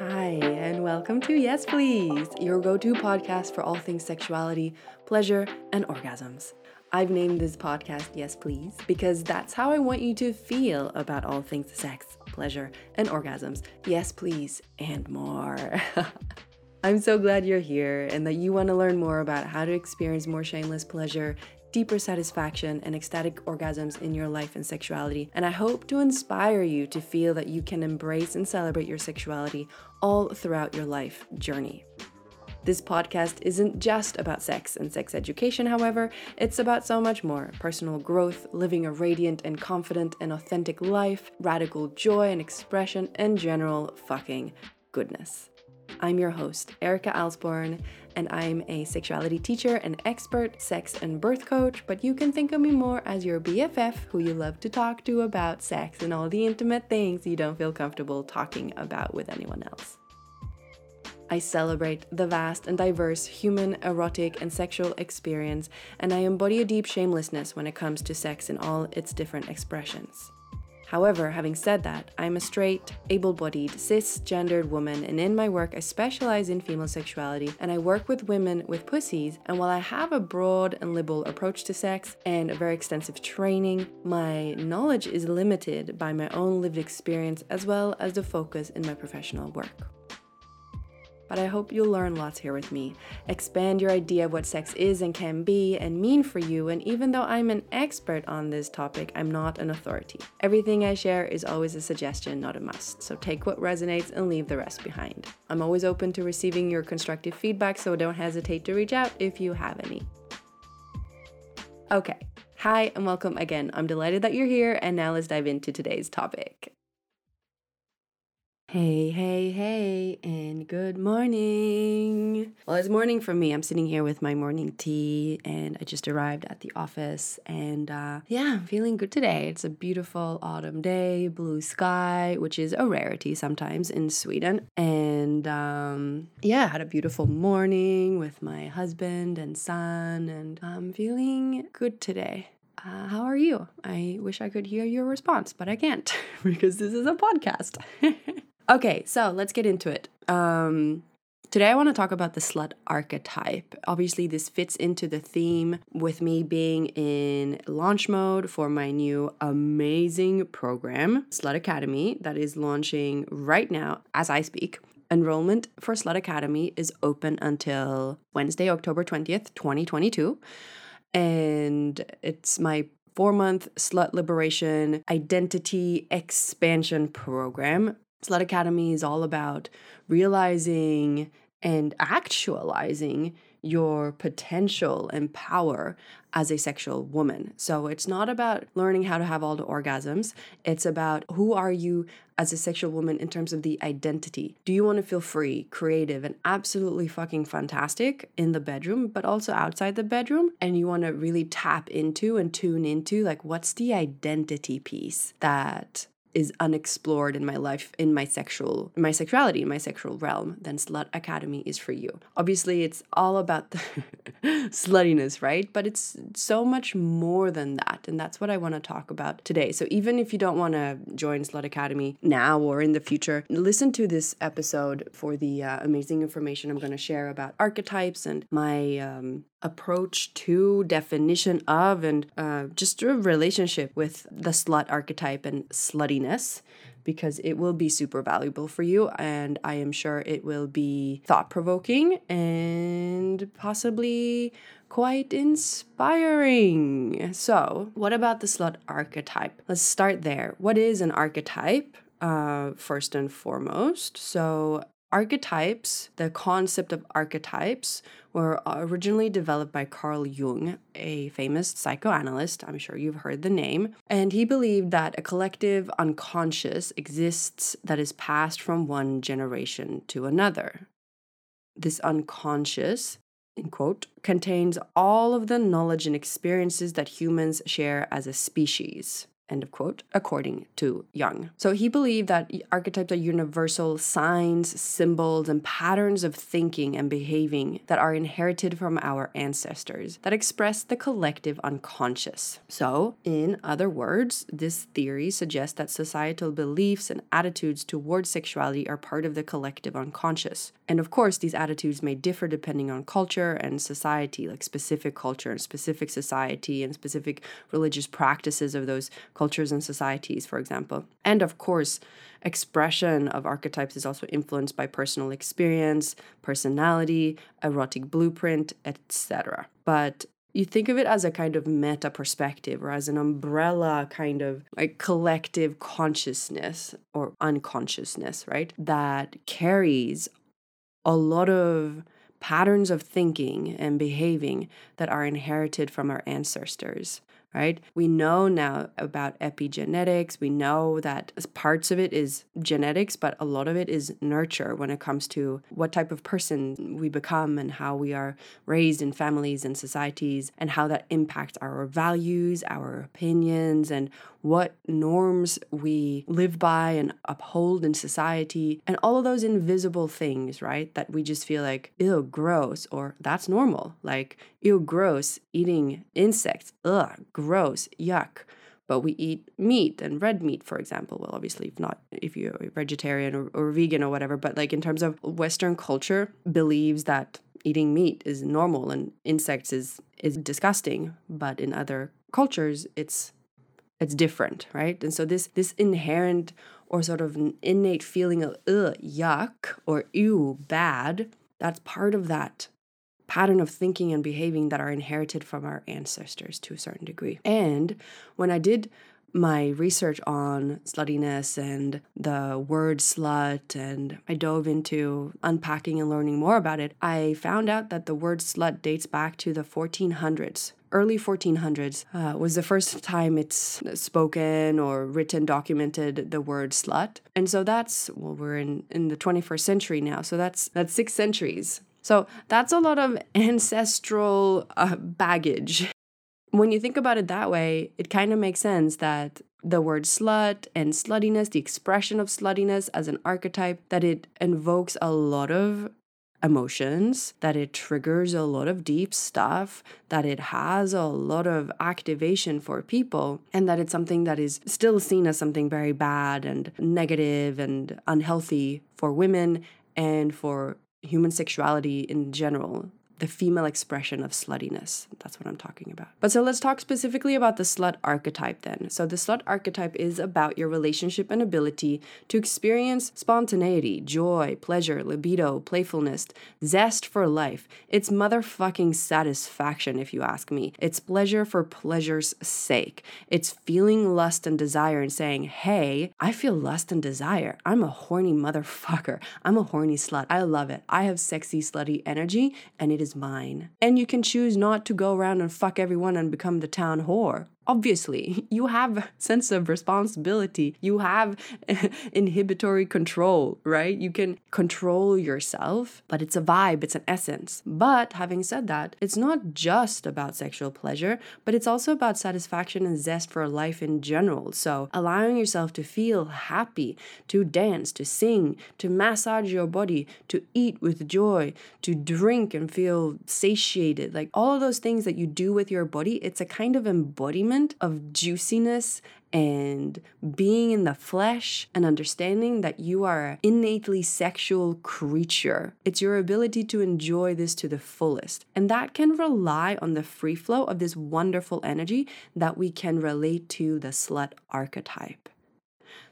Hi, and welcome to Yes Please, your go to podcast for all things sexuality, pleasure, and orgasms. I've named this podcast Yes Please because that's how I want you to feel about all things sex, pleasure, and orgasms. Yes, please, and more. I'm so glad you're here and that you want to learn more about how to experience more shameless pleasure, deeper satisfaction, and ecstatic orgasms in your life and sexuality. And I hope to inspire you to feel that you can embrace and celebrate your sexuality all throughout your life journey. This podcast isn't just about sex and sex education, however, it's about so much more personal growth, living a radiant and confident and authentic life, radical joy and expression, and general fucking goodness. I'm your host, Erika Alsborn, and I'm a sexuality teacher and expert sex and birth coach, but you can think of me more as your BFF who you love to talk to about sex and all the intimate things you don't feel comfortable talking about with anyone else. I celebrate the vast and diverse human, erotic, and sexual experience, and I embody a deep shamelessness when it comes to sex in all its different expressions. However, having said that, I'm a straight, able bodied, cisgendered woman, and in my work, I specialize in female sexuality and I work with women with pussies. And while I have a broad and liberal approach to sex and a very extensive training, my knowledge is limited by my own lived experience as well as the focus in my professional work but I hope you'll learn lots here with me. Expand your idea of what sex is and can be and mean for you, and even though I'm an expert on this topic, I'm not an authority. Everything I share is always a suggestion, not a must, so take what resonates and leave the rest behind. I'm always open to receiving your constructive feedback, so don't hesitate to reach out if you have any. Okay, hi and welcome again. I'm delighted that you're here, and now let's dive into today's topic. Hey, hey, hey, and good morning. Well, it's morning for me. I'm sitting here with my morning tea, and I just arrived at the office. And uh, yeah, I'm feeling good today. It's a beautiful autumn day, blue sky, which is a rarity sometimes in Sweden. And um, yeah, I had a beautiful morning with my husband and son, and I'm feeling good today. Uh, how are you? I wish I could hear your response, but I can't because this is a podcast. Okay, so let's get into it. Um, today, I want to talk about the slut archetype. Obviously, this fits into the theme with me being in launch mode for my new amazing program, Slut Academy, that is launching right now as I speak. Enrollment for Slut Academy is open until Wednesday, October 20th, 2022. And it's my four month slut liberation identity expansion program Slut Academy is all about realizing and actualizing your potential and power as a sexual woman. So it's not about learning how to have all the orgasms. It's about who are you as a sexual woman in terms of the identity. Do you want to feel free, creative, and absolutely fucking fantastic in the bedroom, but also outside the bedroom? And you want to really tap into and tune into like what's the identity piece that is unexplored in my life in my sexual my sexuality in my sexual realm then slut academy is for you. Obviously it's all about the sluttiness right? But it's so much more than that and that's what i want to talk about today. So even if you don't want to join slut academy now or in the future listen to this episode for the uh, amazing information i'm going to share about archetypes and my um, approach to definition of and uh, just a relationship with the slut archetype and sluttiness because it will be super valuable for you and i am sure it will be thought-provoking and possibly quite inspiring. So what about the slut archetype? Let's start there. What is an archetype? Uh, first and foremost so Archetypes, the concept of archetypes, were originally developed by Carl Jung, a famous psychoanalyst. I'm sure you've heard the name. And he believed that a collective unconscious exists that is passed from one generation to another. This unconscious, in quote, contains all of the knowledge and experiences that humans share as a species. End of quote, according to Jung. So he believed that archetypes are universal signs, symbols, and patterns of thinking and behaving that are inherited from our ancestors that express the collective unconscious. So, in other words, this theory suggests that societal beliefs and attitudes towards sexuality are part of the collective unconscious. And of course, these attitudes may differ depending on culture and society, like specific culture and specific society and specific religious practices of those cultures and societies, for example. And of course, expression of archetypes is also influenced by personal experience, personality, erotic blueprint, etc. But you think of it as a kind of meta perspective or as an umbrella kind of like collective consciousness or unconsciousness, right? That carries a lot of patterns of thinking and behaving that are inherited from our ancestors right? We know now about epigenetics. We know that parts of it is genetics, but a lot of it is nurture when it comes to what type of person we become and how we are raised in families and societies and how that impacts our values, our opinions, and what norms we live by and uphold in society, and all of those invisible things, right? That we just feel like, ew, gross, or that's normal. Like, ew, gross, eating insects, ugh, gross, yuck but we eat meat and red meat for example well obviously if not if you're vegetarian or, or vegan or whatever but like in terms of western culture believes that eating meat is normal and insects is is disgusting but in other cultures it's it's different, right? And so this this inherent or sort of innate feeling of ugh, yuck or ew, bad, that's part of that pattern of thinking and behaving that are inherited from our ancestors to a certain degree. And when I did my research on sluttiness and the word slut, and I dove into unpacking and learning more about it, I found out that the word slut dates back to the 1400s early 1400s uh, was the first time it's spoken or written, documented the word slut. And so that's, well, we're in, in the 21st century now. So that's, that's six centuries. So that's a lot of ancestral uh, baggage. When you think about it that way, it kind of makes sense that the word slut and sluttiness, the expression of sluttiness as an archetype, that it invokes a lot of emotions, that it triggers a lot of deep stuff, that it has a lot of activation for people, and that it's something that is still seen as something very bad and negative and unhealthy for women and for human sexuality in general the female expression of sluttiness. That's what I'm talking about. But so let's talk specifically about the slut archetype then. So the slut archetype is about your relationship and ability to experience spontaneity, joy, pleasure, libido, playfulness, zest for life. It's motherfucking satisfaction, if you ask me. It's pleasure for pleasure's sake. It's feeling lust and desire and saying, hey, I feel lust and desire. I'm a horny motherfucker. I'm a horny slut. I love it. I have sexy, slutty energy, and it is mine. And you can choose not to go around and fuck everyone and become the town whore obviously you have sense of responsibility. You have inhibitory control right? You can control yourself but it's a vibe it's an essence. But having said that it's not just about sexual pleasure but it's also about satisfaction and zest for life in general. So allowing yourself to feel happy to dance to sing to massage your body to eat with joy to drink and feel satiated like all of those things that you do with your body it's a kind of embodiment of juiciness and being in the flesh and understanding that you are an innately sexual creature. It's your ability to enjoy this to the fullest. And that can rely on the free flow of this wonderful energy that we can relate to the slut archetype.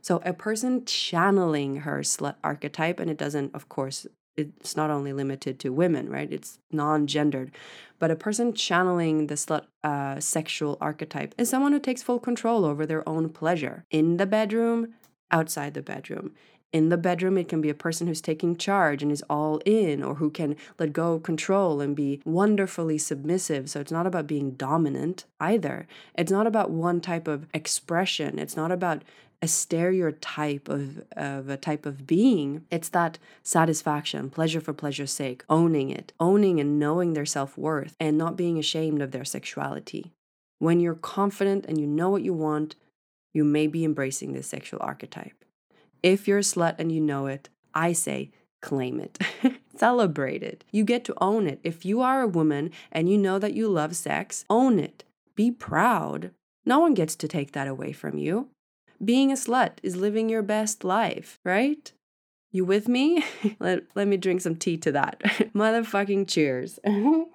So, a person channeling her slut archetype, and it doesn't, of course, it's not only limited to women, right? It's non gendered. But a person channeling the slut uh, sexual archetype is someone who takes full control over their own pleasure in the bedroom, outside the bedroom. In the bedroom, it can be a person who's taking charge and is all in, or who can let go of control and be wonderfully submissive. So it's not about being dominant either. It's not about one type of expression. It's not about a stereotype of, of a type of being. It's that satisfaction, pleasure for pleasure's sake, owning it, owning and knowing their self worth, and not being ashamed of their sexuality. When you're confident and you know what you want, you may be embracing this sexual archetype. If you're a slut and you know it, I say claim it. Celebrate it. You get to own it. If you are a woman and you know that you love sex, own it. Be proud. No one gets to take that away from you. Being a slut is living your best life, right? You with me? let, let me drink some tea to that. Motherfucking cheers.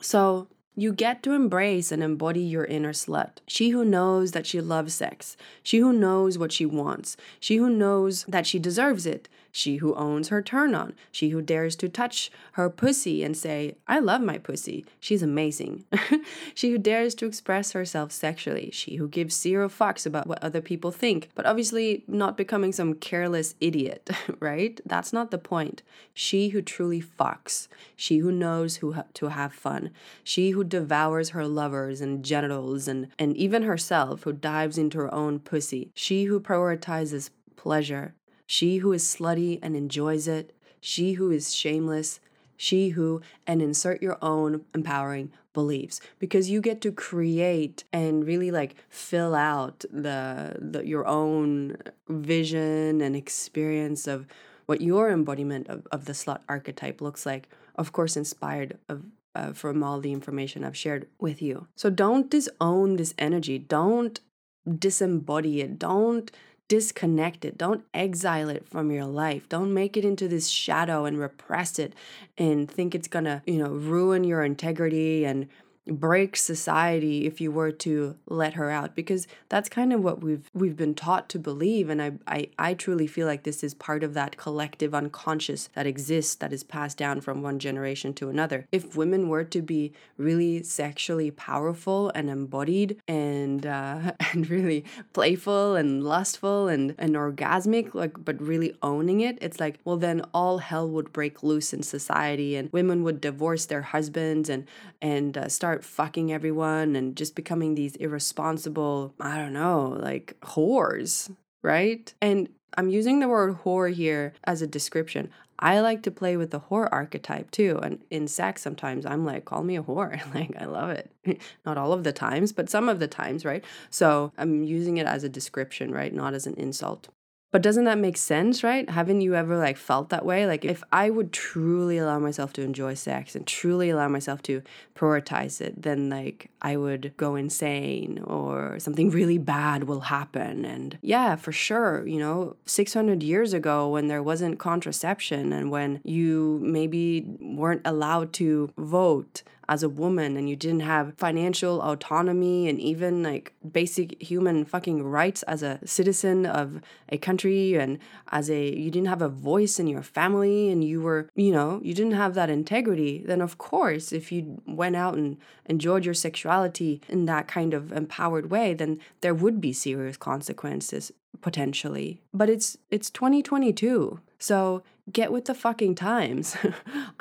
so, you get to embrace and embody your inner slut. She who knows that she loves sex. She who knows what she wants. She who knows that she deserves it she who owns her turn on, she who dares to touch her pussy and say, I love my pussy, she's amazing. she who dares to express herself sexually, she who gives zero fucks about what other people think, but obviously not becoming some careless idiot, right? That's not the point. She who truly fucks, she who knows who ha- to have fun, she who devours her lovers and genitals and, and even herself, who dives into her own pussy, she who prioritizes pleasure, she who is slutty and enjoys it, she who is shameless, she who, and insert your own empowering beliefs because you get to create and really like fill out the, the your own vision and experience of what your embodiment of, of the slut archetype looks like of course inspired of uh, from all the information I've shared with you. So don't disown this energy. Don't disembody it. Don't disconnect it. Don't exile it from your life. Don't make it into this shadow and repress it and think it's gonna, you know, ruin your integrity and break society if you were to let her out because that's kind of what we've we've been taught to believe and I, I I truly feel like this is part of that collective unconscious that exists that is passed down from one generation to another. If women were to be really sexually powerful and embodied and uh, and really playful and lustful and and orgasmic like but really owning it it's like well then all hell would break loose in society and women would divorce their husbands and and uh, start start fucking everyone and just becoming these irresponsible, I don't know, like whores, right? And I'm using the word whore here as a description. I like to play with the whore archetype too. And in sex, sometimes I'm like, call me a whore. like, I love it. Not all of the times, but some of the times, right? So I'm using it as a description, right? Not as an insult. But doesn't that make sense, right? Haven't you ever like felt that way? Like if I would truly allow myself to enjoy sex and truly allow myself to prioritize it, then like I would go insane or something really bad will happen. And yeah, for sure, you know, 600 years ago when there wasn't contraception and when you maybe weren't allowed to vote as a woman and you didn't have financial autonomy and even like basic human fucking rights as a citizen of a country and as a you didn't have a voice in your family and you were you know you didn't have that integrity then of course if you went out and enjoyed your sexuality in that kind of empowered way then there would be serious consequences potentially. But it's it's 2022 so get with the fucking times.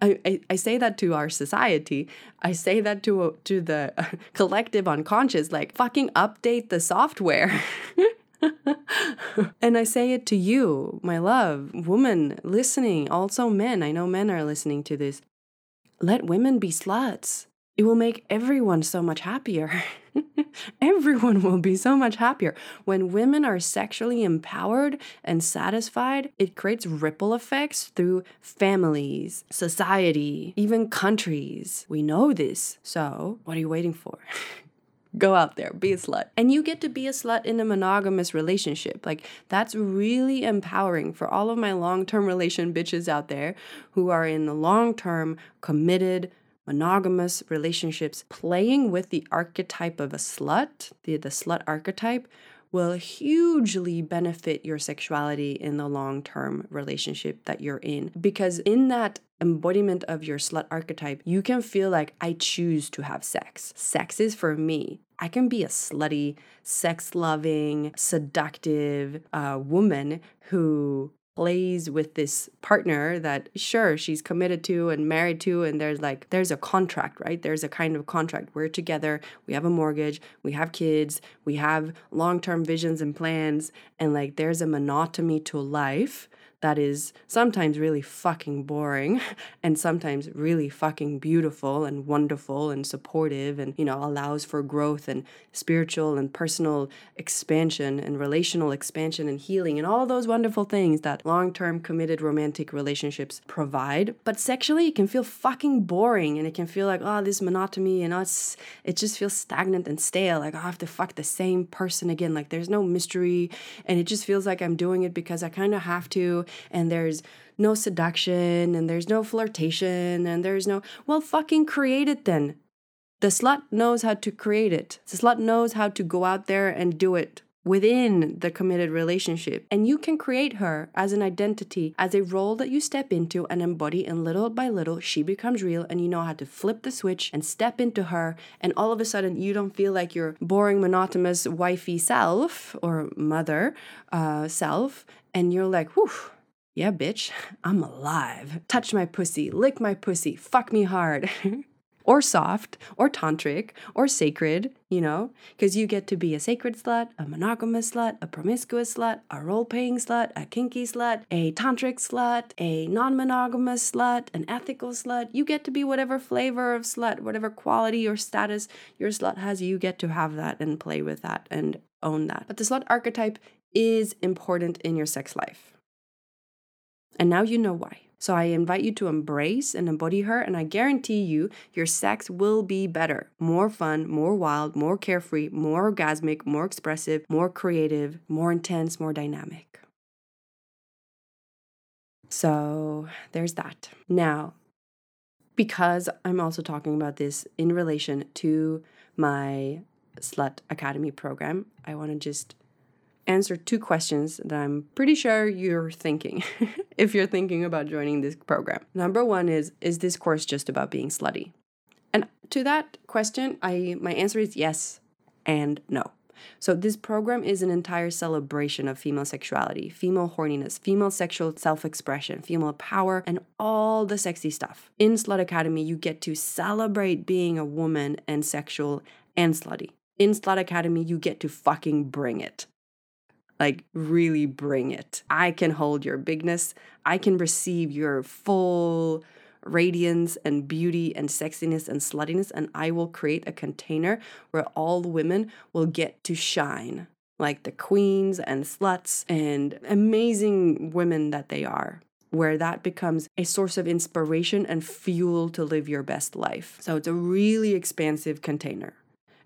I, I, I say that to our society. I say that to uh, to the collective unconscious. Like fucking update the software. and I say it to you, my love, woman listening, also men. I know men are listening to this. Let women be sluts. It will make everyone so much happier. Everyone will be so much happier. When women are sexually empowered and satisfied, it creates ripple effects through families, society, even countries. We know this. So, what are you waiting for? Go out there, be a slut. And you get to be a slut in a monogamous relationship. Like, that's really empowering for all of my long term relation bitches out there who are in the long term, committed, monogamous relationships, playing with the archetype of a slut, the, the slut archetype, will hugely benefit your sexuality in the long term relationship that you're in. Because in that embodiment of your slut archetype, you can feel like, I choose to have sex. Sex is for me. I can be a slutty, sex loving, seductive uh, woman who plays with this partner that sure she's committed to and married to and there's like there's a contract right? There's a kind of contract. We're together. We have a mortgage. We have kids. We have long-term visions and plans. And like there's a monotony to life that is sometimes really fucking boring and sometimes really fucking beautiful and wonderful and supportive and, you know, allows for growth and spiritual and personal expansion and relational expansion and healing and all those wonderful things that long term committed romantic relationships provide. But sexually, it can feel fucking boring and it can feel like, oh, this monotony and us, it just feels stagnant and stale. Like, oh, I have to fuck the same person again. Like, there's no mystery and it just feels like I'm doing it because I kind of have to and there's no seduction and there's no flirtation and there's no, well, fucking create it then. The slut knows how to create it. The slut knows how to go out there and do it within the committed relationship. And you can create her as an identity, as a role that you step into and embody, and little by little, she becomes real, and you know how to flip the switch and step into her. And all of a sudden, you don't feel like your boring, monotonous, wifey self or mother uh, self, and you're like, whew. Yeah, bitch, I'm alive. Touch my pussy, lick my pussy, fuck me hard. or soft, or tantric, or sacred, you know, because you get to be a sacred slut, a monogamous slut, a promiscuous slut, a role playing slut, a kinky slut, a tantric slut, a non monogamous slut, an ethical slut. You get to be whatever flavor of slut, whatever quality or status your slut has, you get to have that and play with that and own that. But the slut archetype is important in your sex life. And now you know why. So I invite you to embrace and embody her, and I guarantee you, your sex will be better, more fun, more wild, more carefree, more orgasmic, more expressive, more creative, more intense, more dynamic. So there's that. Now, because I'm also talking about this in relation to my Slut Academy program, I want to just answer two questions that I'm pretty sure you're thinking if you're thinking about joining this program. Number one is Is this course just about being slutty? And to that question, I my answer is yes and no. So, this program is an entire celebration of female sexuality, female horniness, female sexual self expression, female power, and all the sexy stuff. In Slut Academy, you get to celebrate being a woman and sexual and slutty. In Slut Academy, you get to fucking bring it. Like, really bring it. I can hold your bigness. I can receive your full radiance and beauty and sexiness and sluttiness, and I will create a container where all women will get to shine like the queens and sluts and amazing women that they are where that becomes a source of inspiration and fuel to live your best life. So it's a really expansive container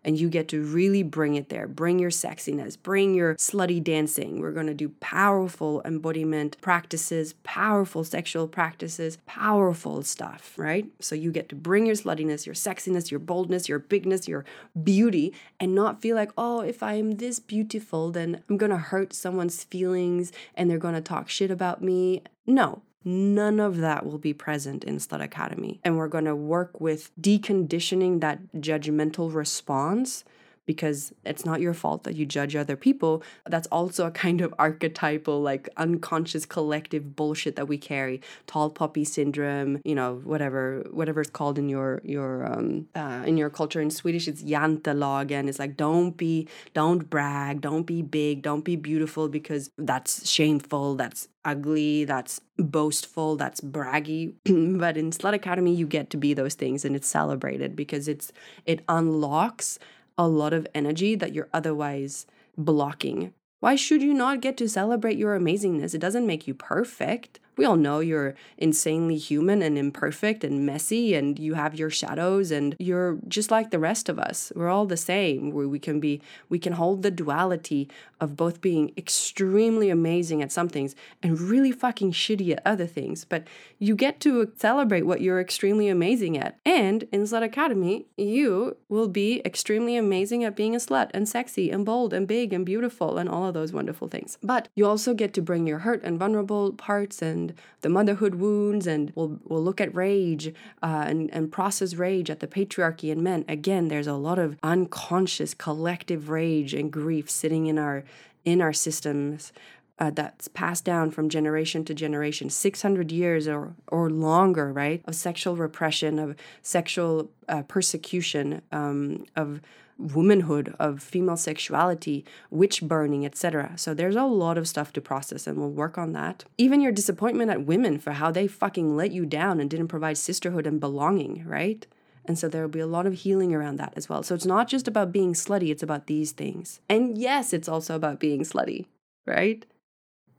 and you get to really bring it there. Bring your sexiness, bring your slutty dancing. We're going to do powerful embodiment practices, powerful sexual practices, powerful stuff, right? So you get to bring your sluttiness, your sexiness, your boldness, your bigness, your beauty, and not feel like, oh, if I'm this beautiful, then I'm going to hurt someone's feelings and they're going to talk shit about me. No, None of that will be present in Slut Academy. And we're going to work with deconditioning that judgmental response because it's not your fault that you judge other people. That's also a kind of archetypal, like unconscious collective bullshit that we carry. Tall poppy syndrome, you know, whatever, whatever it's called in your your um uh, in your culture. In Swedish, it's jantelagen. It's like don't be, don't brag, don't be big, don't be beautiful because that's shameful. That's ugly, that's boastful, that's braggy. but in Slut Academy, you get to be those things and it's celebrated because it's it unlocks a lot of energy that you're otherwise blocking. Why should you not get to celebrate your amazingness? It doesn't make you perfect. We all know you're insanely human and imperfect and messy, and you have your shadows, and you're just like the rest of us. We're all the same. Where we can be, we can hold the duality of both being extremely amazing at some things and really fucking shitty at other things. But you get to celebrate what you're extremely amazing at. And in Slut Academy, you will be extremely amazing at being a slut and sexy and bold and big and beautiful and all of those wonderful things. But you also get to bring your hurt and vulnerable parts and the motherhood wounds, and we'll we'll look at rage uh, and and process rage at the patriarchy and men. Again, there's a lot of unconscious collective rage and grief sitting in our in our systems uh, that's passed down from generation to generation 600 years or, or longer right of sexual repression of sexual uh, persecution um, of womanhood of female sexuality witch burning etc so there's a lot of stuff to process and we'll work on that even your disappointment at women for how they fucking let you down and didn't provide sisterhood and belonging right and so there will be a lot of healing around that as well. So it's not just about being slutty, it's about these things. And yes, it's also about being slutty, right?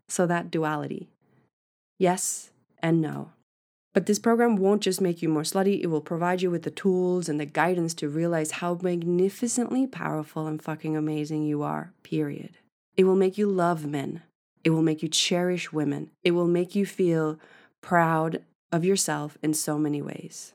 So that duality. Yes and no. But this program won't just make you more slutty, it will provide you with the tools and the guidance to realize how magnificently powerful and fucking amazing you are, period. It will make you love men. It will make you cherish women. It will make you feel proud of yourself in so many ways.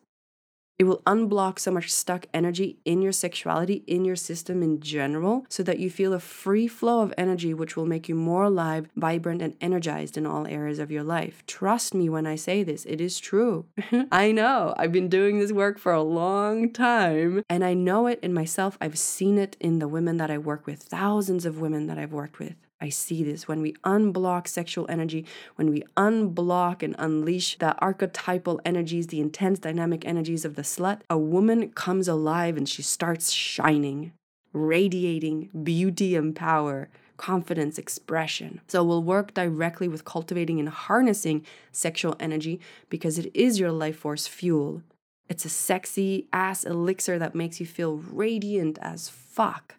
It will unblock so much stuck energy in your sexuality, in your system in general, so that you feel a free flow of energy, which will make you more alive, vibrant, and energized in all areas of your life. Trust me when I say this, it is true. I know, I've been doing this work for a long time, and I know it in myself. I've seen it in the women that I work with, thousands of women that I've worked with. I see this when we unblock sexual energy, when we unblock and unleash the archetypal energies, the intense dynamic energies of the slut, a woman comes alive and she starts shining, radiating beauty and power, confidence, expression. So we'll work directly with cultivating and harnessing sexual energy because it is your life force fuel. It's a sexy ass elixir that makes you feel radiant as fuck.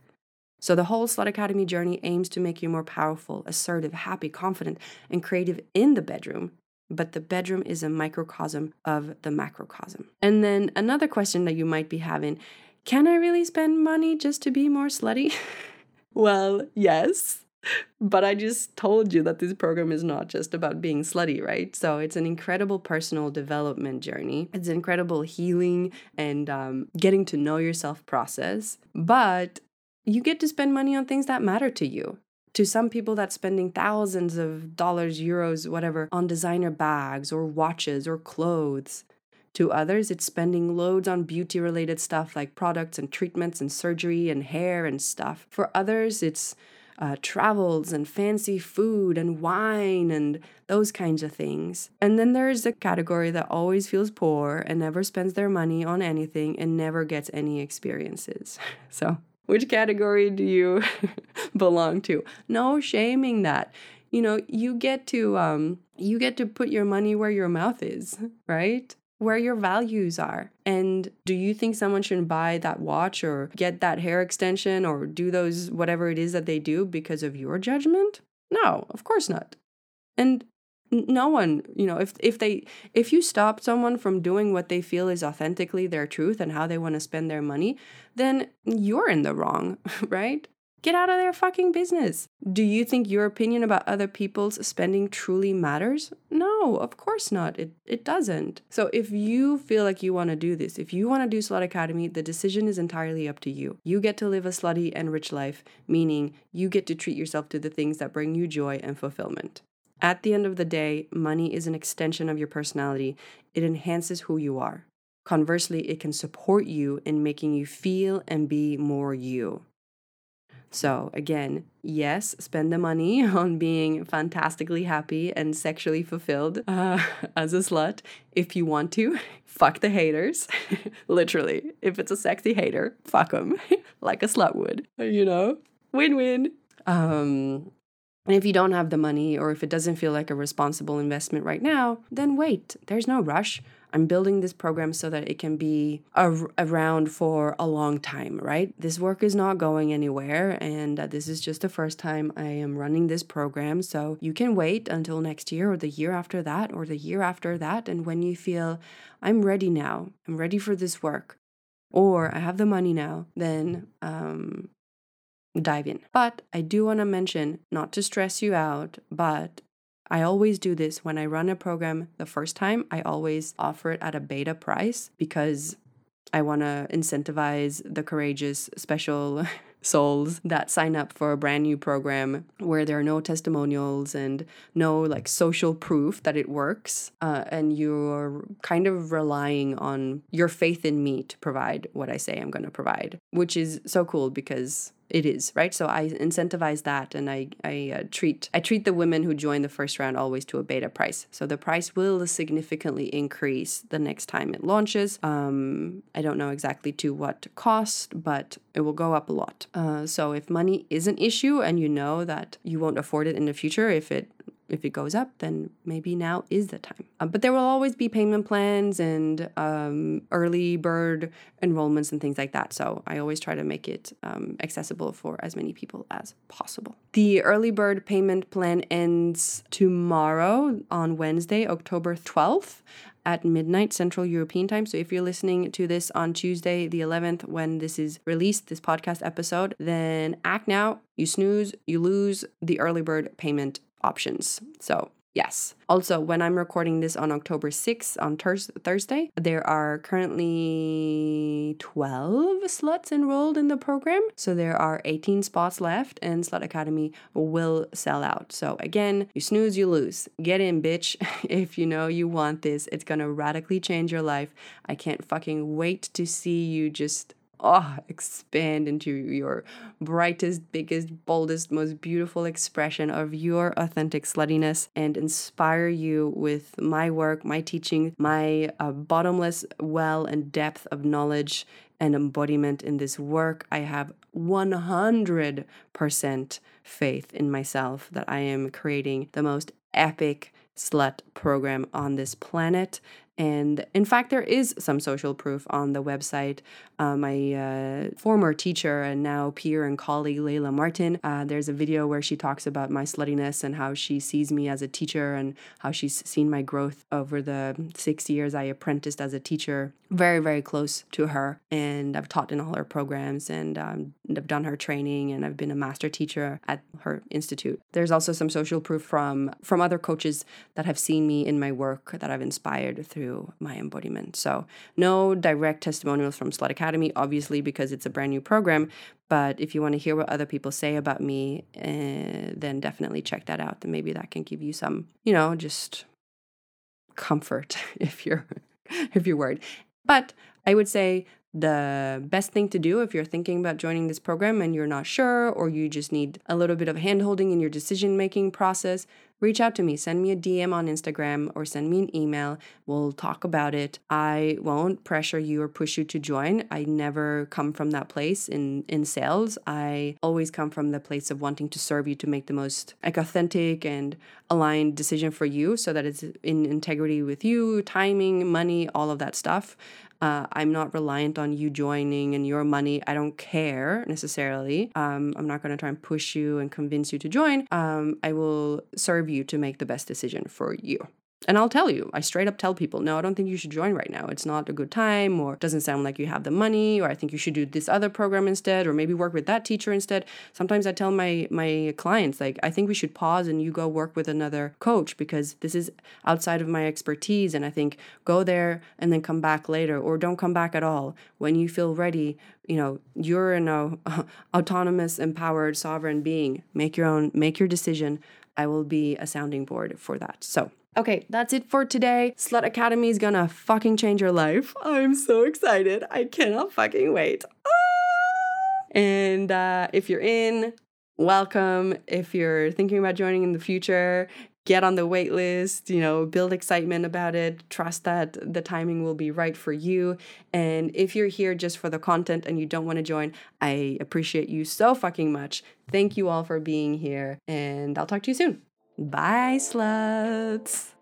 So, the whole Slut Academy journey aims to make you more powerful, assertive, happy, confident, and creative in the bedroom. But the bedroom is a microcosm of the macrocosm. And then another question that you might be having can I really spend money just to be more slutty? well, yes. But I just told you that this program is not just about being slutty, right? So it's an incredible personal development journey. It's an incredible healing and um, getting to know yourself process. But you get to spend money on things that matter to you. To some people, that's spending thousands of dollars, euros, whatever, on designer bags or watches or clothes. To others, it's spending loads on beauty related stuff like products and treatments and surgery and hair and stuff. For others, it's uh, travels and fancy food and wine and those kinds of things. And then there's a category that always feels poor and never spends their money on anything and never gets any experiences. So which category do you belong to? No shaming that. You know, you get to um you get to put your money where your mouth is, right? Where your values are. And do you think someone should buy that watch or get that hair extension or do those whatever it is that they do because of your judgment? No, of course not. And no one you know if if they if you stop someone from doing what they feel is authentically their truth and how they want to spend their money then you're in the wrong right? Get out of their fucking business. Do you think your opinion about other people's spending truly matters? No of course not. It it doesn't. So if you feel like you want to do this if you want to do slut academy the decision is entirely up to you. You get to live a slutty and rich life meaning you get to treat yourself to the things that bring you joy and fulfillment at the end of the day, money is an extension of your personality, it enhances who you are. Conversely, it can support you in making you feel and be more you. So, again, yes, spend the money on being fantastically happy and sexually fulfilled uh, as a slut if you want to. Fuck the haters. Literally. If it's a sexy hater, fuck them like a slut would, you know? Win win. Um, and if you don't have the money or if it doesn't feel like a responsible investment right now, then wait. There's no rush. I'm building this program so that it can be ar- around for a long time, right? This work is not going anywhere, and uh, this is just the first time I am running this program. So you can wait until next year, or the year after that, or the year after that. And when you feel I'm ready now, I'm ready for this work, or I have the money now, then um, dive in. But I do want to mention, not to stress you out, but I always do this when I run a program the first time. I always offer it at a beta price because I want to incentivize the courageous special souls that sign up for a brand new program where there are no testimonials and no like social proof that it works. Uh, and you're kind of relying on your faith in me to provide what I say I'm going to provide, which is so cool because it is right? So i incentivize that and i i uh, treat i treat the women who join the first round always to a beta price. So the price will significantly increase the next time it launches. Um i don't know exactly to what cost but it will go up a lot. Uh, so if money is an issue and you know that you won't afford it in the future if it if it goes up, then maybe now is the time. Uh, but there will always be payment plans and um, early bird enrollments and things like that. So I always try to make it um, accessible for as many people as possible. The early bird payment plan ends tomorrow on Wednesday, October 12th at midnight Central European time. So if you're listening to this on Tuesday, the 11th, when this is released, this podcast episode, then act now. You snooze, you lose. The early bird payment options. So, yes. Also, when I'm recording this on October 6th, on thurs- Thursday, there are currently 12 sluts enrolled in the program. So, there are 18 spots left, and Slut Academy will sell out. So, again, you snooze, you lose. Get in, bitch. if you know you want this, it's gonna radically change your life. I can't fucking wait to see you just oh, expand into your brightest, biggest, boldest, most beautiful expression of your authentic sluttiness and inspire you with my work, my teaching, my uh, bottomless well and depth of knowledge and embodiment in this work. I have 100% faith in myself that I am creating the most epic slut program on this planet and in fact, there is some social proof on the website. Uh, my uh, former teacher and now peer and colleague, Layla Martin, uh, there's a video where she talks about my sluttiness and how she sees me as a teacher and how she's seen my growth over the six years I apprenticed as a teacher. Very, very close to her. And I've taught in all her programs and um, I've done her training and I've been a master teacher at her institute. There's also some social proof from, from other coaches that have seen me in my work that I've inspired through my embodiment. So, no direct testimonials from Slut Academy, obviously, because it's a brand new program. But if you want to hear what other people say about me, uh, then definitely check that out. And maybe that can give you some, you know, just comfort if you're if you're worried. But I would say the best thing to do if you're thinking about joining this program and you're not sure or you just need a little bit of handholding in your decision making process, reach out to me. Send me a DM on Instagram or send me an email. We'll talk about it. I won't pressure you or push you to join. I never come from that place in in sales. I always come from the place of wanting to serve you to make the most like authentic and aligned decision for you so that it's in integrity with you, timing, money, all of that stuff. Uh, I'm not reliant on you joining and your money. I don't care necessarily. Um, I'm not going to try and push you and convince you to join. Um, I will serve you to make the best decision for you. And I'll tell you, I straight up tell people, no, I don't think you should join right now. It's not a good time, or doesn't sound like you have the money, or I think you should do this other program instead, or maybe work with that teacher instead. Sometimes I tell my my clients, like, I think we should pause and you go work with another coach because this is outside of my expertise. And I think go there and then come back later, or don't come back at all. When you feel ready, you know, you're an uh, autonomous, empowered, sovereign being. Make your own, make your decision. I will be a sounding board for that. So Okay, that's it for today. Slut Academy is gonna fucking change your life. I'm so excited. I cannot fucking wait. Ah! And uh, if you're in, welcome. If you're thinking about joining in the future, get on the wait list, you know, build excitement about it, trust that the timing will be right for you. And if you're here just for the content and you don't want to join, I appreciate you so fucking much. Thank you all for being here, and I'll talk to you soon. Bye, sluts.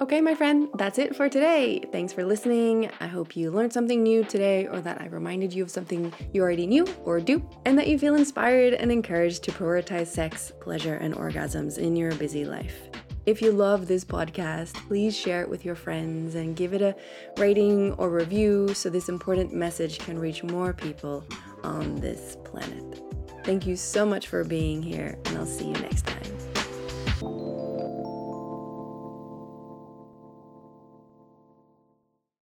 Okay, my friend, that's it for today. Thanks for listening. I hope you learned something new today, or that I reminded you of something you already knew or do, and that you feel inspired and encouraged to prioritize sex, pleasure, and orgasms in your busy life. If you love this podcast, please share it with your friends and give it a rating or review so this important message can reach more people on this planet. Thank you so much for being here, and I'll see you next time.